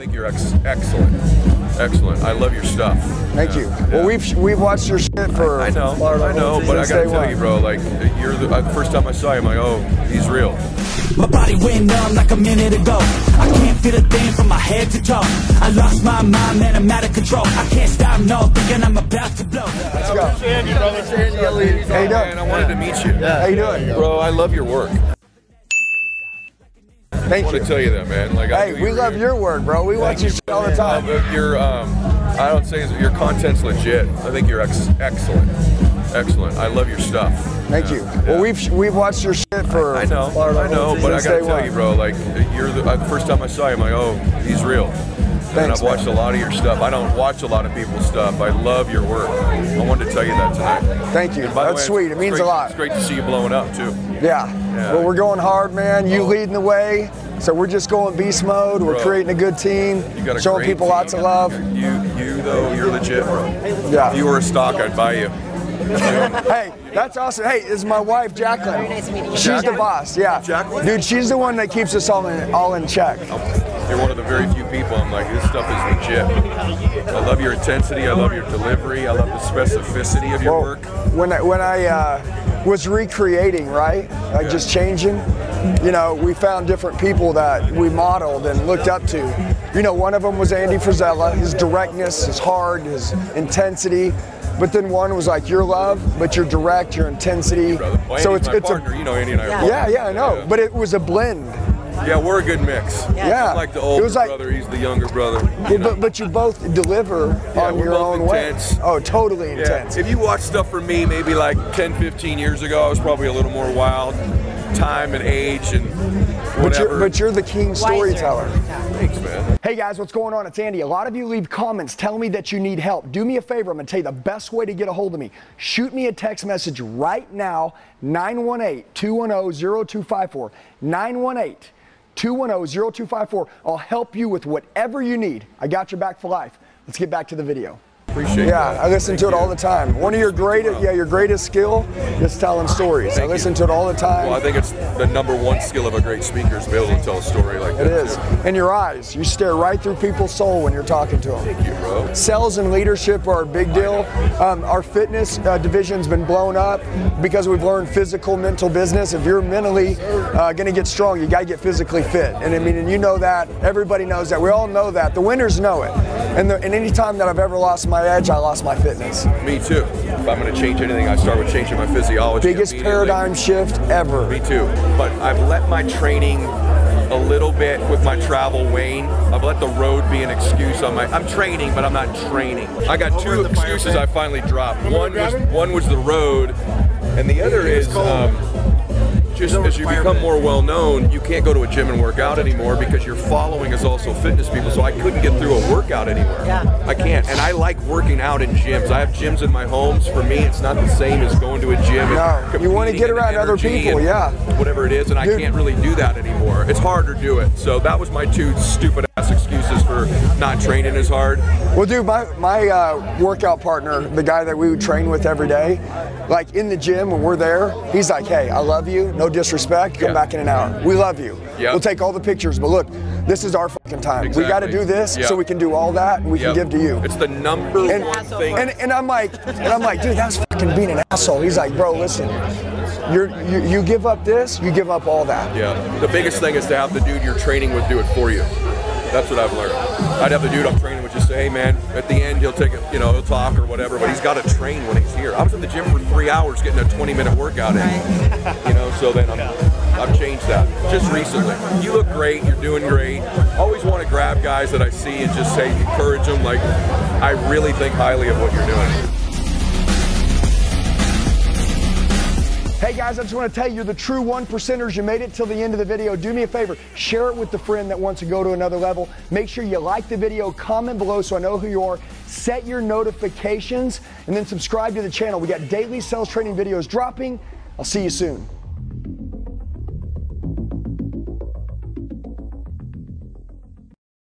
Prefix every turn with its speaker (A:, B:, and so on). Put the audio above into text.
A: think you're ex- excellent. Excellent. I love your stuff.
B: Thank you. Well, we've we've watched your shit for.
A: I know, I know, but I gotta tell you, bro. Like, you're the, uh, first time I saw you, I'm like, oh, he's real.
C: My body went numb like a minute ago. I can't feel a thing from my head to toe. I lost my mind, man, I'm out of control. I can't stop, no, thinking I'm about to blow.
B: Let's go.
D: Andy, brother. Andy, ladies.
B: How you doing?
A: Man, I wanted to meet you.
B: How you doing?
A: Bro, I love your work. I
B: Thank
A: want
B: you.
A: to tell you that, man. Like,
B: Hey, we love your work, bro. We watch your shit all the time.
A: Uh, your, um, I don't say your content's legit. I think you're ex- excellent. Excellent. I love your stuff.
B: Thank you. Well, we've we've watched your shit for.
A: I know, I know, but I gotta tell
B: one.
A: you, bro. Like, you're the, uh, first time I saw you, I'm like, oh, he's real. and I've watched
B: man.
A: a lot of your stuff. I don't watch a lot of people's stuff. I love your work. I wanted to tell you that tonight.
B: Thank you. That's
A: way,
B: sweet. It means
A: great-
B: a lot.
A: It's great to see you blowing up too.
B: Yeah.
A: Yeah.
B: Well, we're going hard, man. You leading the way. So we're just going beast mode. We're
A: Bro.
B: creating a good team.
A: You got a
B: showing
A: great
B: people
A: team.
B: lots of love.
A: You, you though, you're legit, bro.
B: Yeah.
A: If you were a stock, I'd buy you.
B: Hey, that's awesome. Hey, this is my wife, Jacqueline.
E: Very nice meeting you.
B: She's the boss. Yeah.
A: Jacqueline?
B: Dude, she's the one that keeps us all in all in check.
A: You're one of the very few people. I'm like, this stuff is legit. I love your intensity. I love your delivery. I love the specificity of your
B: Well,
A: work.
B: when I, when I uh, was recreating, right, like
A: Yeah.
B: just changing, you know, we found different people that we modeled and looked up to. You know, one of them was Andy Frisella, his directness, his hard, his intensity. But then one was like your love, but your direct, your intensity.
A: Well,
B: so it's it's
A: partner.
B: a
A: you know, Andy and I are
E: Yeah.
B: yeah, yeah, I know.
A: Yeah.
B: But it was a blend.
A: Yeah, we're a good mix.
B: Yeah.
A: I'm like the older
B: like-
A: brother. He's the younger brother.
B: Well, but, but you both deliver
A: Yeah,
B: on your own way. Oh, totally intense.
A: Yeah.
B: intense.
A: If you watch stuff from me, maybe like 10, 15 years ago, I was probably a little more wild. Time and age and
B: But
A: whatever.
B: you're, but you're the king storyteller.
A: Thanks, man.
B: Hey guys, what's going on? It's Andy. A lot of you leave comments telling me that you need help. Do me a favor. I'm going to tell you the best way to get a hold of me. Shoot me a text message right now 918 210 0254. 918 210 0254. I'll help you with whatever you need. I got your back for life. Let's get back to the video.
A: Appreciate
B: Yeah,
A: that.
B: I listen to it
A: Thank
B: all the time. One of your greatest, yeah, your greatest skill is telling stories. I listen
A: you.
B: to it all the time.
A: Well, I think it's the number one skill of a great speaker is to be able to tell a story like
B: It
A: It
B: is,
A: too.
B: And your eyes, you stare right through people's soul when you're talking to them.
A: Thank you, bro.
B: Sales and leadership are a big deal. Um, our fitness uh, division's been blown up because we've learned physical, mental business. If you're mentally uh, going to get strong, you got to get physically fit. And I mean, and you know that. Everybody knows that. We all know that. The winners know it. And, the, and any time that I've ever lost my edge, I lost my fitness.
A: Me too. If I'm going to change anything, I start with changing my physiology.
B: Biggest paradigm shift ever.
A: Me too. But I've let my training a little bit with my travel wane. I've let the road be an excuse on my. I'm training, but I'm not training. I got two excuses I finally dropped. One was one was the road, and the other is. Um, just as you become more well known, you can't go to a gym and work out anymore because your following is also fitness people. So I couldn't get through a workout anywhere.
E: Yeah.
A: I can't. And I like working out in gyms. I have gyms in my homes. For me, it's not the same as going to a gym. and
B: No, you wanna get around other people, yeah.
A: Whatever it is, and I can't really do that anymore. It's hard to do it. So that was my two stupid ass excuses for not training as hard.
B: Well, dude, my my uh, workout partner, the guy that we would train with every day, like in the gym when we're there, he's like, "Hey, I love you. No disrespect. Come
A: Yeah.
B: back in an hour. We love you.
A: Yeah.
B: We'll take all the pictures, but look, this is our fucking time. We got to do this
A: Yeah.
B: so we can do all that and we
A: Yep.
B: can give to you."
A: It's the number
B: and,
A: one thing.
B: and and I'm like, and I'm like, dude, that's fucking being an asshole. He's like, bro, listen, you're you, you give up this, you give up all that.
A: Yeah. The biggest thing is to have the dude you're training with do it for you. That's what I've learned. I'd have the dude I'm training with just say, hey man, at the end he'll take it, you know, he'll talk or whatever, but he's got to train when he's here. I was in the gym for three hours getting a 20 minute workout in. You know, so then I'm, I've changed that just recently. You look great, you're doing great. Always want to grab guys that I see and just say, encourage them. Like, I really think highly of what you're doing.
B: Hey guys, I just want to tell you, you're the true one percenters. You made it till the end of the video. Do me a favor, share it with the friend that wants to go to another level. Make sure you like the video, comment below so I know who you are. Set your notifications and then subscribe to the channel. We got daily sales training videos dropping. I'll see you soon.